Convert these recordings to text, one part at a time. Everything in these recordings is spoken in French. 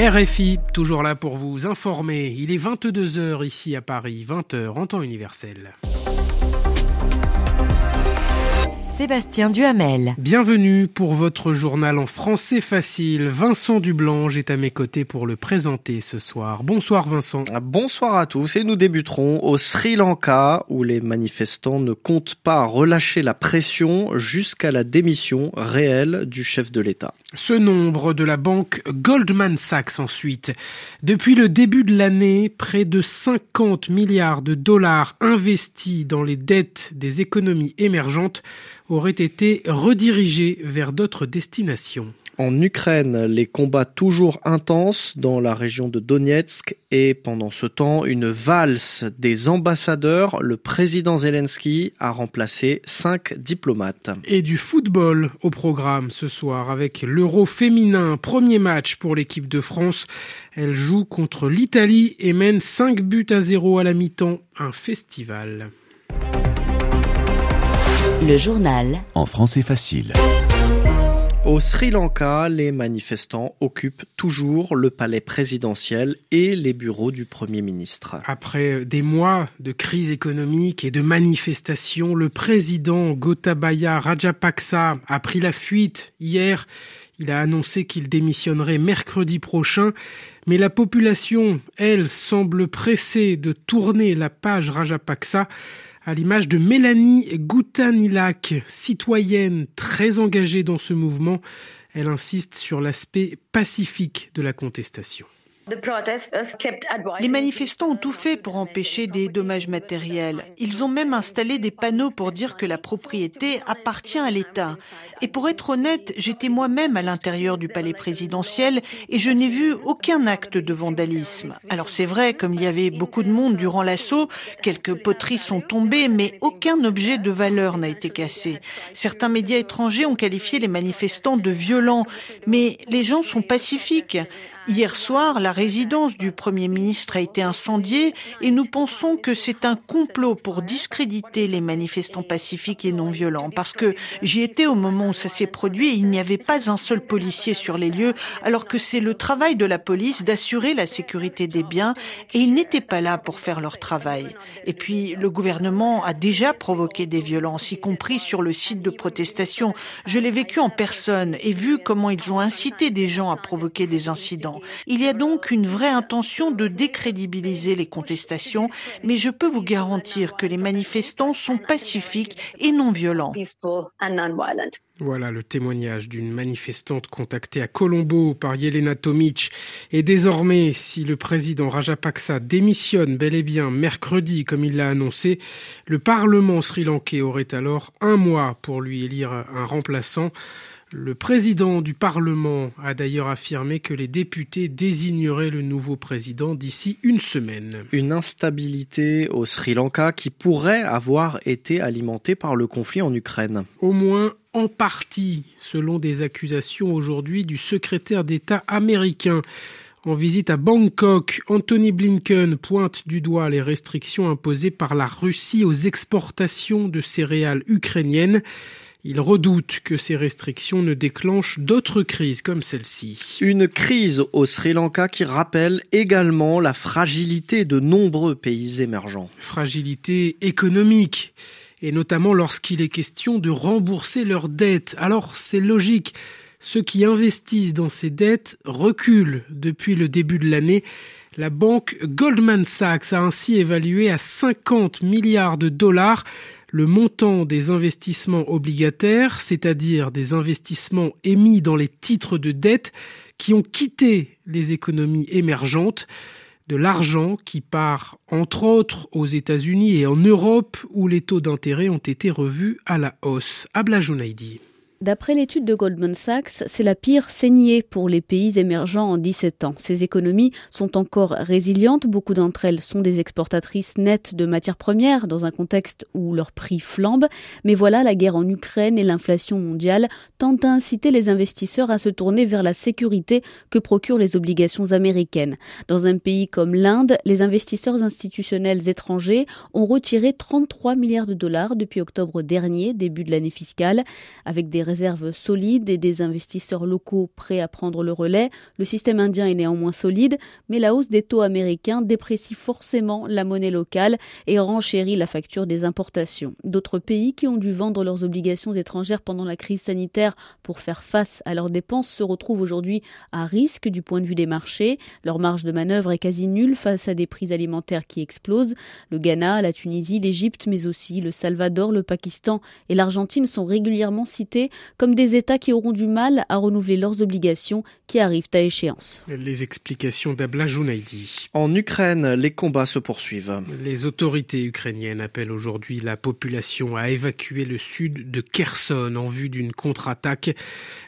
RFI, toujours là pour vous informer. Il est 22h ici à Paris, 20h en temps universel. Sébastien Duhamel. Bienvenue pour votre journal en français facile. Vincent Dublange est à mes côtés pour le présenter ce soir. Bonsoir Vincent. Ah, bonsoir à tous et nous débuterons au Sri Lanka où les manifestants ne comptent pas relâcher la pression jusqu'à la démission réelle du chef de l'État. Ce nombre de la banque Goldman Sachs ensuite. Depuis le début de l'année, près de 50 milliards de dollars investis dans les dettes des économies émergentes auraient été redirigés vers d'autres destinations. En Ukraine, les combats toujours intenses dans la région de Donetsk et pendant ce temps, une valse des ambassadeurs. Le président Zelensky a remplacé cinq diplomates. Et du football au programme ce soir avec l'Euro féminin, premier match pour l'équipe de France. Elle joue contre l'Italie et mène 5 buts à 0 à la mi-temps, un festival. Le journal. En français facile. Au Sri Lanka, les manifestants occupent toujours le palais présidentiel et les bureaux du Premier ministre. Après des mois de crise économique et de manifestations, le président Gotabaya Rajapaksa a pris la fuite hier. Il a annoncé qu'il démissionnerait mercredi prochain, mais la population, elle, semble pressée de tourner la page Rajapaksa à l'image de Mélanie Goutanilak, citoyenne très engagée dans ce mouvement. Elle insiste sur l'aspect pacifique de la contestation. Les manifestants ont tout fait pour empêcher des dommages matériels. Ils ont même installé des panneaux pour dire que la propriété appartient à l'État. Et pour être honnête, j'étais moi-même à l'intérieur du palais présidentiel et je n'ai vu aucun acte de vandalisme. Alors c'est vrai, comme il y avait beaucoup de monde durant l'assaut, quelques poteries sont tombées, mais aucun objet de valeur n'a été cassé. Certains médias étrangers ont qualifié les manifestants de violents, mais les gens sont pacifiques. Hier soir, la résidence du Premier ministre a été incendiée et nous pensons que c'est un complot pour discréditer les manifestants pacifiques et non violents. Parce que j'y étais au moment où ça s'est produit et il n'y avait pas un seul policier sur les lieux, alors que c'est le travail de la police d'assurer la sécurité des biens et ils n'étaient pas là pour faire leur travail. Et puis, le gouvernement a déjà provoqué des violences, y compris sur le site de protestation. Je l'ai vécu en personne et vu comment ils ont incité des gens à provoquer des incidents. Il y a donc une vraie intention de décrédibiliser les contestations, mais je peux vous garantir que les manifestants sont pacifiques et non violents. Voilà le témoignage d'une manifestante contactée à Colombo par Yelena Tomic. Et désormais, si le président Rajapaksa démissionne bel et bien mercredi, comme il l'a annoncé, le Parlement sri-lankais aurait alors un mois pour lui élire un remplaçant. Le président du Parlement a d'ailleurs affirmé que les députés désigneraient le nouveau président d'ici une semaine. Une instabilité au Sri Lanka qui pourrait avoir été alimentée par le conflit en Ukraine. Au moins en partie, selon des accusations aujourd'hui du secrétaire d'État américain. En visite à Bangkok, Anthony Blinken pointe du doigt les restrictions imposées par la Russie aux exportations de céréales ukrainiennes. Il redoute que ces restrictions ne déclenchent d'autres crises comme celle-ci. Une crise au Sri Lanka qui rappelle également la fragilité de nombreux pays émergents. Fragilité économique, et notamment lorsqu'il est question de rembourser leurs dettes. Alors c'est logique, ceux qui investissent dans ces dettes reculent depuis le début de l'année. La banque Goldman Sachs a ainsi évalué à 50 milliards de dollars le montant des investissements obligataires, c'est-à-dire des investissements émis dans les titres de dette qui ont quitté les économies émergentes, de l'argent qui part entre autres aux États-Unis et en Europe où les taux d'intérêt ont été revus à la hausse. Abla Jounaidi. D'après l'étude de Goldman Sachs, c'est la pire saignée pour les pays émergents en 17 ans. Ces économies sont encore résilientes. Beaucoup d'entre elles sont des exportatrices nettes de matières premières dans un contexte où leurs prix flambent. Mais voilà, la guerre en Ukraine et l'inflation mondiale tentent à inciter les investisseurs à se tourner vers la sécurité que procurent les obligations américaines. Dans un pays comme l'Inde, les investisseurs institutionnels étrangers ont retiré 33 milliards de dollars depuis octobre dernier, début de l'année fiscale, avec des réserves solides et des investisseurs locaux prêts à prendre le relais. Le système indien est néanmoins solide, mais la hausse des taux américains déprécie forcément la monnaie locale et renchérit la facture des importations. D'autres pays qui ont dû vendre leurs obligations étrangères pendant la crise sanitaire pour faire face à leurs dépenses se retrouvent aujourd'hui à risque du point de vue des marchés. Leur marge de manœuvre est quasi nulle face à des prix alimentaires qui explosent. Le Ghana, la Tunisie, l'Égypte, mais aussi le Salvador, le Pakistan et l'Argentine sont régulièrement cités comme des États qui auront du mal à renouveler leurs obligations qui arrivent à échéance. Les explications d'Abla Jounaidi. En Ukraine, les combats se poursuivent. Les autorités ukrainiennes appellent aujourd'hui la population à évacuer le sud de Kherson en vue d'une contre-attaque.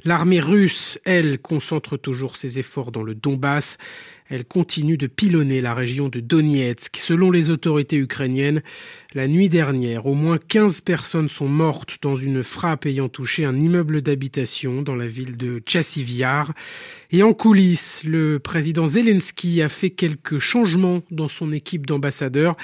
L'armée russe, elle, concentre toujours ses efforts dans le Donbass. Elle continue de pilonner la région de Donetsk. Selon les autorités ukrainiennes, la nuit dernière, au moins 15 personnes sont mortes dans une frappe ayant touché un immeuble d'habitation dans la ville de Chassiviar. Et en coulisses, le président Zelensky a fait quelques changements dans son équipe d'ambassadeurs.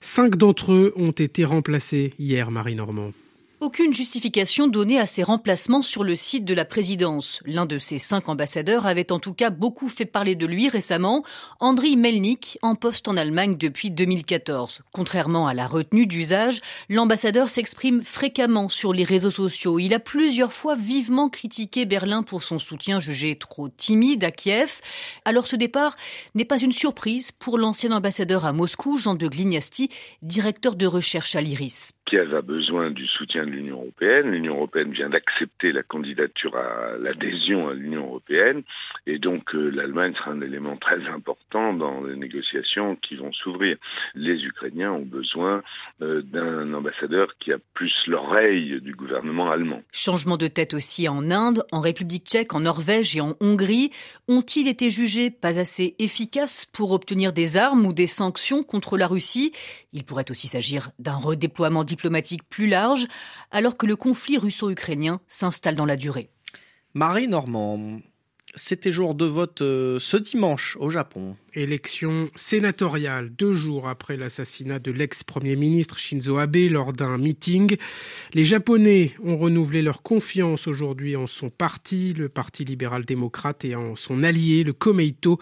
Cinq d'entre eux ont été remplacés hier, Marie Normand. Aucune justification donnée à ces remplacements sur le site de la présidence. L'un de ces cinq ambassadeurs avait en tout cas beaucoup fait parler de lui récemment, Andriy Melnik, en poste en Allemagne depuis 2014. Contrairement à la retenue d'usage, l'ambassadeur s'exprime fréquemment sur les réseaux sociaux. Il a plusieurs fois vivement critiqué Berlin pour son soutien jugé trop timide à Kiev. Alors ce départ n'est pas une surprise pour l'ancien ambassadeur à Moscou, Jean de Glignasti, directeur de recherche à l'IRIS. Kiev a besoin du soutien l'Union européenne. L'Union européenne vient d'accepter la candidature à l'adhésion à l'Union européenne et donc euh, l'Allemagne sera un élément très important dans les négociations qui vont s'ouvrir. Les Ukrainiens ont besoin euh, d'un ambassadeur qui a plus l'oreille du gouvernement allemand. Changement de tête aussi en Inde, en République tchèque, en Norvège et en Hongrie. Ont-ils été jugés pas assez efficaces pour obtenir des armes ou des sanctions contre la Russie? Il pourrait aussi s'agir d'un redéploiement diplomatique plus large, alors que le conflit russo-ukrainien s'installe dans la durée. Marie Normand, c'était jour de vote euh, ce dimanche au Japon. Élection sénatoriale deux jours après l'assassinat de l'ex-premier ministre Shinzo Abe lors d'un meeting. Les Japonais ont renouvelé leur confiance aujourd'hui en son parti, le Parti libéral-démocrate, et en son allié, le Komeito,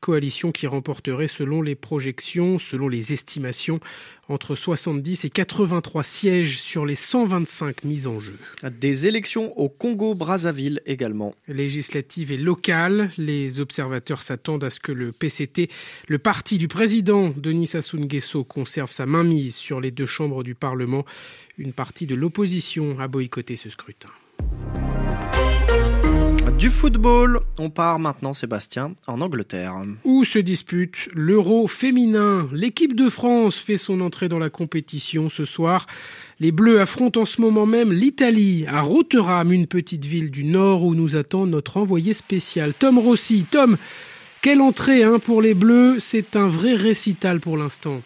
coalition qui remporterait selon les projections, selon les estimations, entre 70 et 83 sièges sur les 125 mises en jeu. Des élections au Congo-Brazzaville également. Législatives et locales, les observateurs s'attendent à ce que le PCT, le parti du président Denis Sassou Nguesso, conserve sa mainmise sur les deux chambres du Parlement. Une partie de l'opposition a boycotté ce scrutin. Du football, on part maintenant, Sébastien, en Angleterre. Où se dispute l'Euro féminin? L'équipe de France fait son entrée dans la compétition ce soir. Les Bleus affrontent en ce moment même l'Italie, à Rotterdam, une petite ville du Nord où nous attend notre envoyé spécial, Tom Rossi. Tom, quelle entrée hein, pour les Bleus, c'est un vrai récital pour l'instant.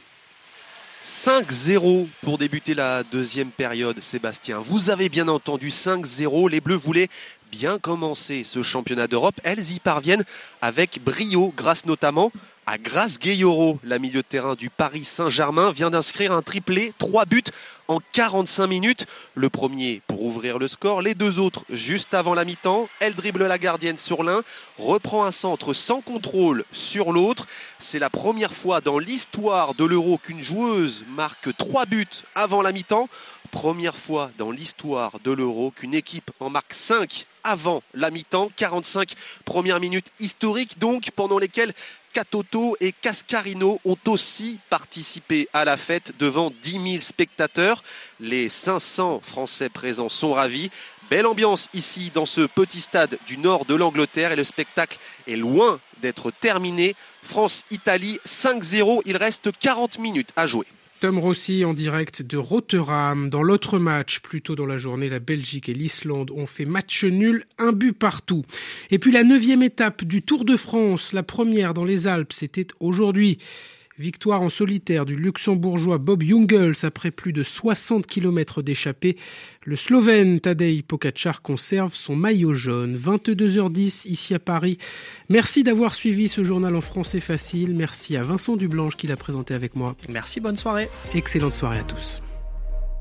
5-0 pour débuter la deuxième période, Sébastien. Vous avez bien entendu 5-0. Les Bleus voulaient bien commencer ce championnat d'Europe. Elles y parviennent avec brio, grâce notamment à Grace Gayoro, la milieu de terrain du Paris Saint-Germain, vient d'inscrire un triplé, trois buts en 45 minutes. Le premier pour ouvrir le score, les deux autres juste avant la mi-temps. Elle dribble la gardienne sur l'un, reprend un centre sans contrôle sur l'autre. C'est la première fois dans l'histoire de l'Euro qu'une joueuse marque trois buts avant la mi-temps. Première fois dans l'histoire de l'Euro qu'une équipe en marque 5 avant la mi-temps. 45 premières minutes historiques donc pendant lesquelles Catoto et Cascarino ont aussi participé à la fête devant 10 000 spectateurs. Les 500 Français présents sont ravis. Belle ambiance ici dans ce petit stade du nord de l'Angleterre et le spectacle est loin d'être terminé. France-Italie 5-0, il reste 40 minutes à jouer. Tom Rossi en direct de Rotterdam. Dans l'autre match, plus tôt dans la journée, la Belgique et l'Islande ont fait match nul, un but partout. Et puis la neuvième étape du Tour de France, la première dans les Alpes, c'était aujourd'hui. Victoire en solitaire du luxembourgeois Bob Jungels après plus de 60 km d'échappée. Le Slovène Tadej Pogacar conserve son maillot jaune. 22h10 ici à Paris. Merci d'avoir suivi ce journal en français facile. Merci à Vincent Dublanche qui l'a présenté avec moi. Merci, bonne soirée. Excellente soirée à tous.